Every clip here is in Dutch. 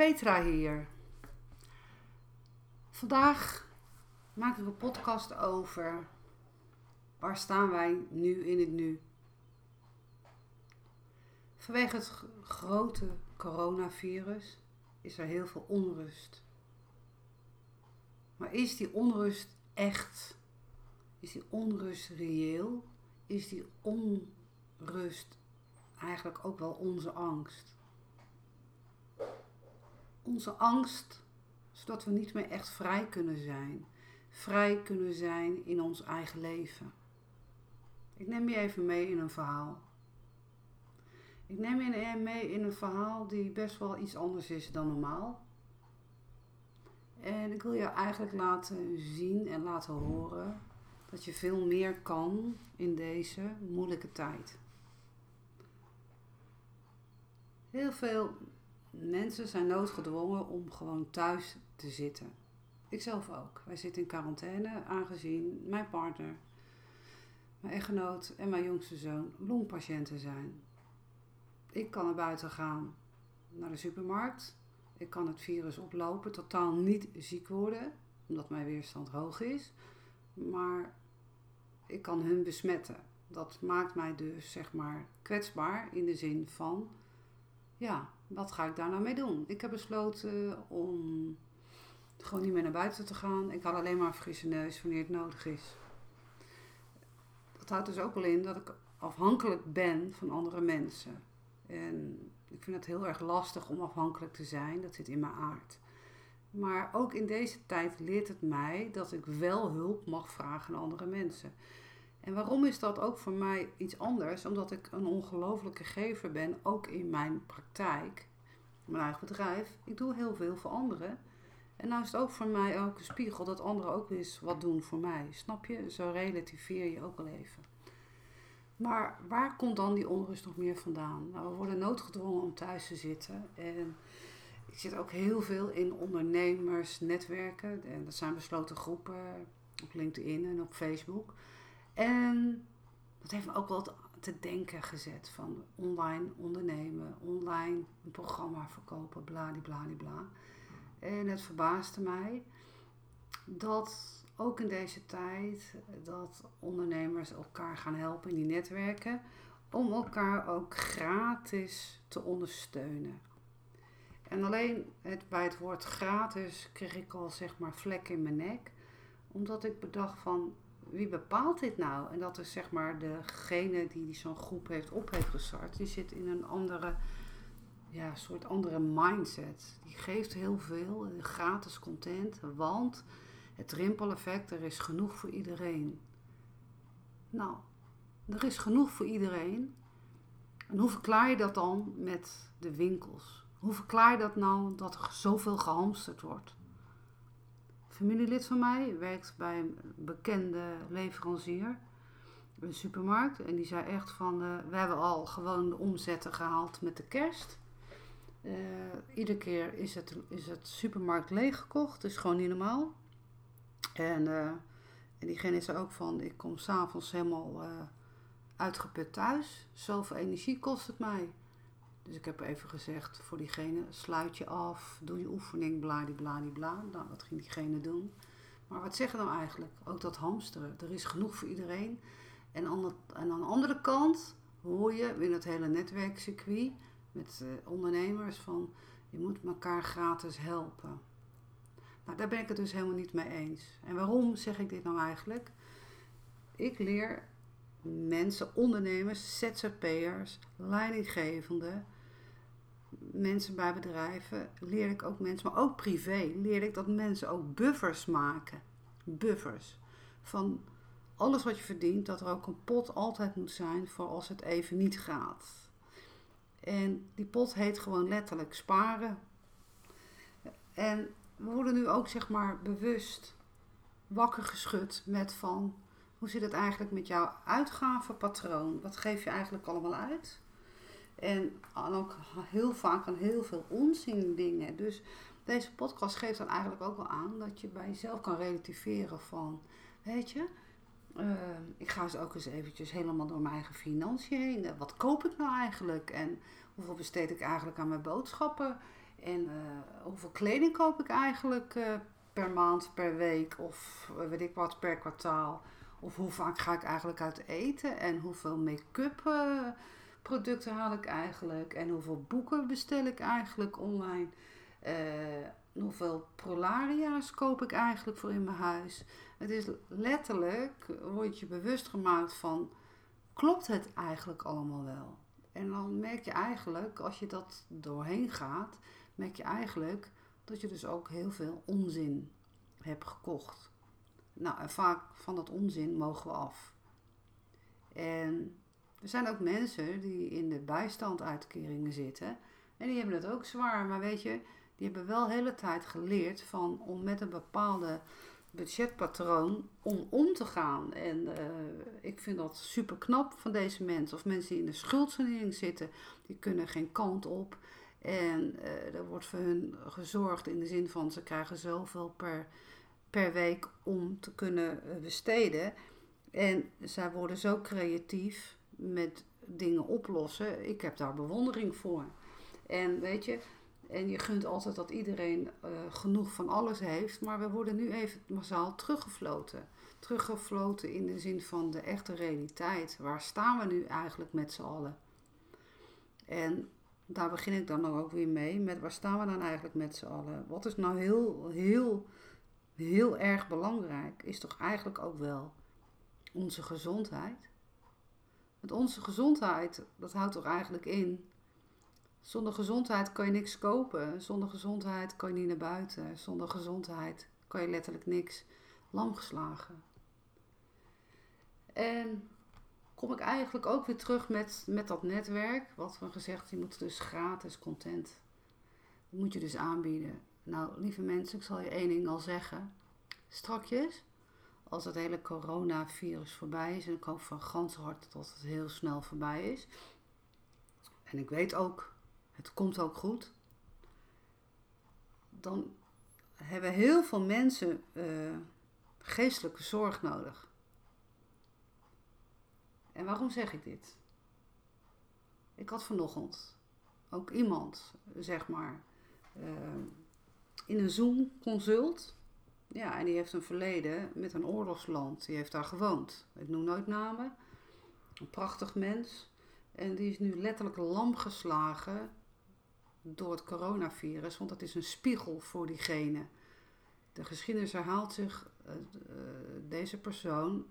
Petra hier. Vandaag maak ik een podcast over waar staan wij nu in het nu. Vanwege het grote coronavirus is er heel veel onrust. Maar is die onrust echt? Is die onrust reëel? Is die onrust eigenlijk ook wel onze angst? Onze angst, zodat we niet meer echt vrij kunnen zijn. Vrij kunnen zijn in ons eigen leven. Ik neem je even mee in een verhaal. Ik neem je mee in een verhaal die best wel iets anders is dan normaal. En ik wil je eigenlijk laten zien en laten horen dat je veel meer kan in deze moeilijke tijd. Heel veel mensen zijn noodgedwongen om gewoon thuis te zitten. Ikzelf ook. Wij zitten in quarantaine aangezien mijn partner, mijn echtgenoot en mijn jongste zoon longpatiënten zijn. Ik kan naar buiten gaan naar de supermarkt. Ik kan het virus oplopen, totaal niet ziek worden, omdat mijn weerstand hoog is. Maar ik kan hun besmetten. Dat maakt mij dus zeg maar kwetsbaar in de zin van, ja, wat ga ik daar nou mee doen? Ik heb besloten om gewoon niet meer naar buiten te gaan. Ik haal alleen maar een frisse neus wanneer het nodig is. Dat houdt dus ook wel in dat ik afhankelijk ben van andere mensen. En ik vind het heel erg lastig om afhankelijk te zijn. Dat zit in mijn aard. Maar ook in deze tijd leert het mij dat ik wel hulp mag vragen aan andere mensen. En waarom is dat ook voor mij iets anders? Omdat ik een ongelofelijke gever ben, ook in mijn praktijk, mijn eigen bedrijf. Ik doe heel veel voor anderen. En nou is het ook voor mij ook een spiegel dat anderen ook eens wat doen voor mij. Snap je? Zo relativeer je ook wel even. Maar waar komt dan die onrust nog meer vandaan? Nou, we worden noodgedwongen om thuis te zitten. En ik zit ook heel veel in ondernemersnetwerken. En dat zijn besloten groepen op LinkedIn en op Facebook. En dat heeft me ook wel te denken gezet van online ondernemen, online een programma verkopen, bladibladibla. En het verbaasde mij dat ook in deze tijd dat ondernemers elkaar gaan helpen in die netwerken om elkaar ook gratis te ondersteunen. En alleen het, bij het woord gratis kreeg ik al zeg maar vlek in mijn nek, omdat ik bedacht van wie bepaalt dit nou? En dat is zeg maar degene die zo'n groep heeft op heeft gestart, die zit in een andere, ja, soort andere mindset. Die geeft heel veel gratis content, want het rimpeleffect, er is genoeg voor iedereen. Nou, er is genoeg voor iedereen. En hoe verklaar je dat dan met de winkels? Hoe verklaar je dat nou dat er zoveel gehamsterd wordt? Familielid van mij werkt bij een bekende leverancier, een supermarkt. En die zei echt van, uh, we hebben al gewoon de omzetten gehaald met de kerst. Uh, iedere keer is het, is het supermarkt leeggekocht, dus gewoon niet normaal. En, uh, en diegene zei ook van, ik kom s'avonds helemaal uitgeput thuis. Zoveel energie kost het mij. Dus ik heb even gezegd voor diegene, sluit je af, doe je oefening, bladibladibla. Nou, dat ging diegene doen. Maar wat zeggen nou eigenlijk? Ook dat hamsteren. Er is genoeg voor iedereen. En aan, de, en aan de andere kant hoor je in het hele netwerkcircuit met uh, ondernemers van je moet elkaar gratis helpen. Nou, daar ben ik het dus helemaal niet mee eens. En waarom zeg ik dit nou eigenlijk? Ik leer mensen, ondernemers, ZZP'ers, leidinggevenden, mensen bij bedrijven, leer ik ook mensen, maar ook privé, leer ik dat mensen ook buffers maken. Buffers. Van alles wat je verdient, dat er ook een pot altijd moet zijn voor als het even niet gaat. En die pot heet gewoon letterlijk sparen. En we worden nu ook zeg maar bewust wakker geschud met van hoe zit het eigenlijk met jouw uitgavenpatroon? Wat geef je eigenlijk allemaal uit? En ook heel vaak aan heel veel onzin dingen. Dus deze podcast geeft dan eigenlijk ook wel aan dat je bij jezelf kan relativeren van, weet je, uh, ik ga eens ook eens eventjes helemaal door mijn eigen financiën heen. Wat koop ik nou eigenlijk? En hoeveel besteed ik eigenlijk aan mijn boodschappen? En uh, hoeveel kleding koop ik eigenlijk per maand, per week of weet ik wat, per kwartaal? Of hoe vaak ga ik eigenlijk uit eten? En hoeveel make-up producten haal ik eigenlijk? En hoeveel boeken bestel ik eigenlijk online? hoeveel prolaria's koop ik eigenlijk voor in mijn huis? Het is letterlijk, word je bewust gemaakt van, klopt het eigenlijk allemaal wel? En dan merk je eigenlijk, als je dat doorheen gaat, merk je eigenlijk dat je dus ook heel veel onzin hebt gekocht. Nou, en vaak van dat onzin mogen we af. En er zijn ook mensen die in de bijstandsuitkeringen zitten. En die hebben het ook zwaar. Maar weet je, die hebben wel de hele tijd geleerd van om met een bepaalde budgetpatroon om om te gaan. En uh, ik vind dat super knap van deze mensen. Of mensen die in de schuldsanering zitten, die kunnen geen kant op. En uh, er wordt voor hun gezorgd in de zin van ze krijgen zoveel per, per week om te kunnen eh, besteden. En zij worden zo creatief met dingen oplossen. Ik heb daar bewondering voor. En weet je, en je gunt altijd dat iedereen uh, genoeg van alles heeft. Maar we worden nu even massaal teruggefloten. Teruggefloten in de zin van de echte realiteit. Waar staan we nu eigenlijk met z'n allen? En daar begin ik dan ook weer mee. Met waar staan we dan eigenlijk met z'n allen? Wat is nou heel, heel, heel erg belangrijk? Is toch eigenlijk ook wel onze gezondheid? Met onze gezondheid, dat houdt toch eigenlijk in zonder gezondheid kan je niks kopen. Zonder gezondheid kan je niet naar buiten. Zonder gezondheid kan je letterlijk niks. Lam geslagen. En kom ik eigenlijk ook weer terug met, met dat netwerk. Wat we gezegd, je moet dus gratis content. Dat moet je dus aanbieden. Nou, lieve mensen, ik zal je één ding al zeggen. Strakjes, als het hele coronavirus voorbij is, en ik hoop van gans hart dat het heel snel voorbij is. En ik weet ook het komt ook goed. Dan hebben heel veel mensen uh, geestelijke zorg nodig. En waarom zeg ik dit? Ik had vanochtend ook iemand, zeg maar, uh, in een Zoom-consult. Ja, en die heeft een verleden met een oorlogsland. Die heeft daar gewoond. Ik noem nooit namen. Een prachtig mens. En die is nu letterlijk lam geslagen door het coronavirus, want dat is een spiegel voor diegene. De geschiedenis herhaalt zich, uh, deze persoon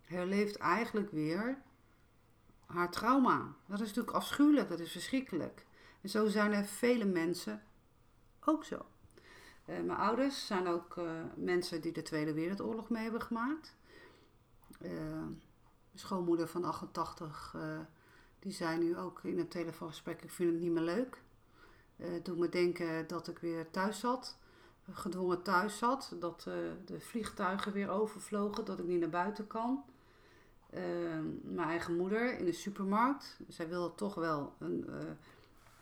herleeft eigenlijk weer haar trauma. Dat is natuurlijk afschuwelijk, dat is verschrikkelijk. En zo zijn er vele mensen ook zo. Uh, mijn ouders zijn ook uh, mensen die de Tweede Wereldoorlog mee hebben gemaakt. mijn schoonmoeder van 88, die zei nu ook in een telefoongesprek, ik vind het niet meer leuk. Uh, doet me denken dat ik weer thuis zat, gedwongen thuis zat, dat uh, de vliegtuigen weer overvlogen, dat ik niet naar buiten kan. Uh, mijn eigen moeder in de supermarkt, zij wilde toch wel een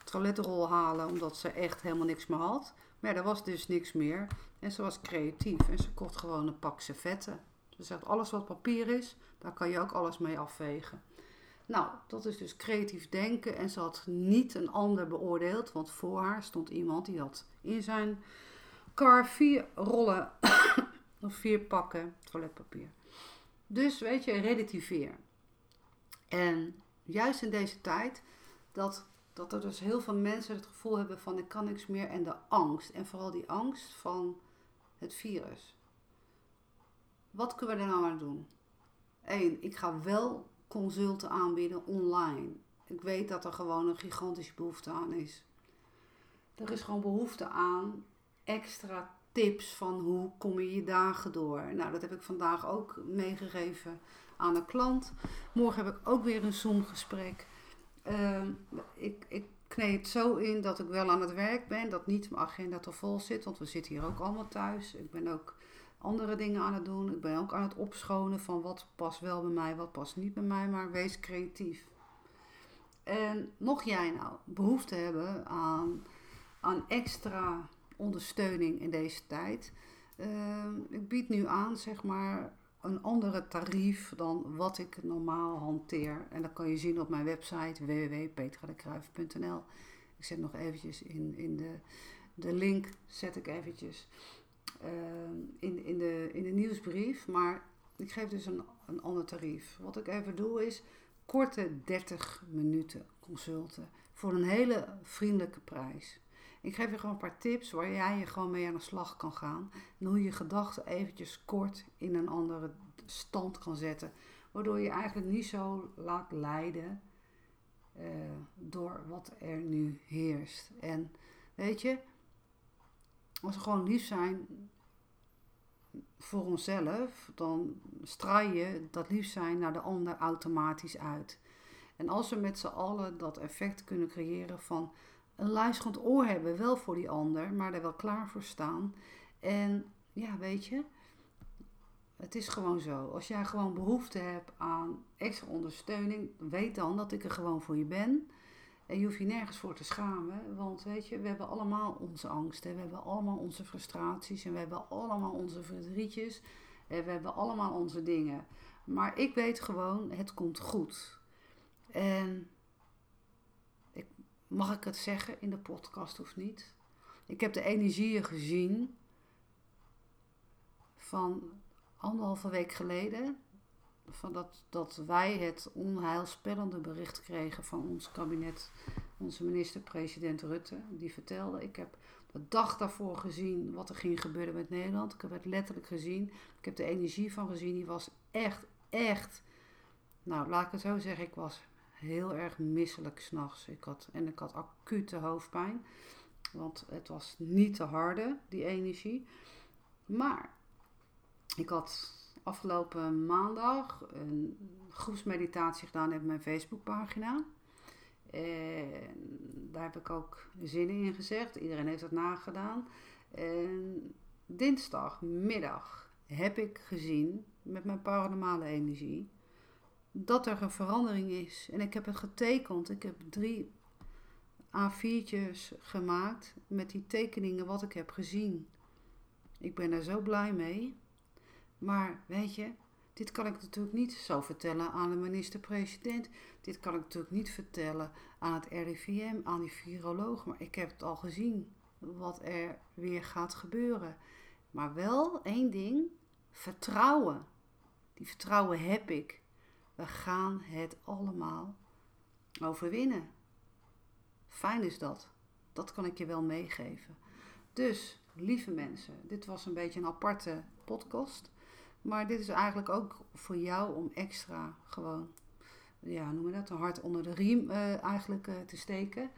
toiletrol halen omdat ze echt helemaal niks meer had. Maar er was dus niks meer en ze was creatief en ze kocht gewoon een pak servetten. Ze zegt alles wat papier is, daar kan je ook alles mee afvegen. Nou, dat is dus creatief denken. En ze had niet een ander beoordeeld, want voor haar stond iemand die had in zijn kar vier rollen of vier pakken toiletpapier. Dus weet je, relativeer. En juist in deze tijd dat, dat er dus heel veel mensen het gevoel hebben van ik kan niks meer en de angst. En vooral die angst van het virus. Wat kunnen we er nou aan doen? Eén, ik ga wel consulten aanbieden online. Ik weet dat er gewoon een gigantische behoefte aan is. Er is gewoon behoefte aan extra tips van hoe kom je je dagen door. Nou, dat heb ik vandaag ook meegegeven aan een klant. Morgen heb ik ook weer een Zoom-gesprek. Uh, ik, ik knee het zo in dat ik wel aan het werk ben, dat niet mijn agenda te vol zit, want we zitten hier ook allemaal thuis. Ik ben ook andere dingen aan het doen. Ik ben ook aan het opschonen van wat past wel bij mij, wat past niet bij mij, maar wees creatief. En mocht jij nou behoefte hebben aan, aan extra ondersteuning in deze tijd, uh, ik bied nu aan, zeg maar, een andere tarief dan wat ik normaal hanteer. En dat kan je zien op mijn website www.petradekruif.nl. Ik zet nog eventjes in, in de, de link, zet ik eventjes ehm, in, in, de, in de nieuwsbrief. Maar ik geef dus een, een ander tarief. Wat ik even doe is korte 30 minuten consulten voor een hele vriendelijke prijs. Ik geef je gewoon een paar tips waar jij je gewoon mee aan de slag kan gaan. En hoe je gedachten eventjes kort in een andere stand kan zetten. Waardoor je eigenlijk niet zo laat leiden uh, door wat er nu heerst. En weet je, als we gewoon lief zijn voor onszelf, dan straal je dat lief zijn naar de ander automatisch uit. En als we met z'n allen dat effect kunnen creëren van een luisterend oor hebben, wel voor die ander, maar er wel klaar voor staan. En ja, weet je, het is gewoon zo. Als jij gewoon behoefte hebt aan extra ondersteuning, weet dan dat ik er gewoon voor je ben. En je hoeft je nergens voor te schamen, want weet je, we hebben allemaal onze angsten, we hebben allemaal onze frustraties en we hebben allemaal onze verdrietjes en we hebben allemaal onze dingen. Maar ik weet gewoon, het komt goed. En mag ik het zeggen in de podcast of niet? Ik heb de energieën gezien van anderhalve week geleden. Van dat, dat wij het onheilspellende bericht kregen van ons kabinet, onze minister-president Rutte. Die vertelde: Ik heb de dag daarvoor gezien wat er ging gebeuren met Nederland. Ik heb het letterlijk gezien. Ik heb de energie van gezien. Die was echt, echt. Nou, laat ik het zo zeggen. Ik was heel erg misselijk s'nachts. En ik had acute hoofdpijn. Want het was niet te harde, die energie. Maar ik had afgelopen maandag een groepsmeditatie gedaan op mijn Facebookpagina. En daar heb ik ook zinnen in gezegd. Iedereen heeft dat nagedaan. En dinsdagmiddag heb ik gezien met mijn paranormale energie dat er een verandering is. En ik heb het getekend. Ik heb drie A4'tjes gemaakt met die tekeningen wat ik heb gezien. Ik ben er zo blij mee. Maar weet je, dit kan ik natuurlijk niet zo vertellen aan de minister-president. Dit kan ik natuurlijk niet vertellen aan het RIVM, aan die viroloog. Maar ik heb het al gezien wat er weer gaat gebeuren. Maar wel één ding: vertrouwen. Die vertrouwen heb ik. We gaan het allemaal overwinnen. Fijn is dat. Dat kan ik je wel meegeven. Dus, lieve mensen, dit was een beetje een aparte podcast. Maar dit is eigenlijk ook voor jou om extra gewoon, ja, noem je dat, een hart onder de riem uh, eigenlijk uh, te steken.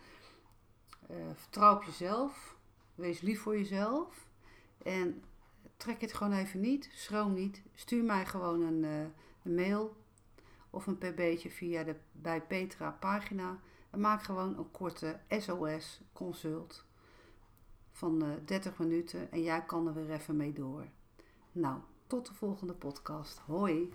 Uh, vertrouw op jezelf. Wees lief voor jezelf. En trek het gewoon even niet. Schroom niet. Stuur mij gewoon een, een mail of een pb'tje via de bij Petra pagina. En maak gewoon een korte SOS consult van 30 minuten. En jij kan er weer even mee door. Nou, tot de volgende podcast. Hoi!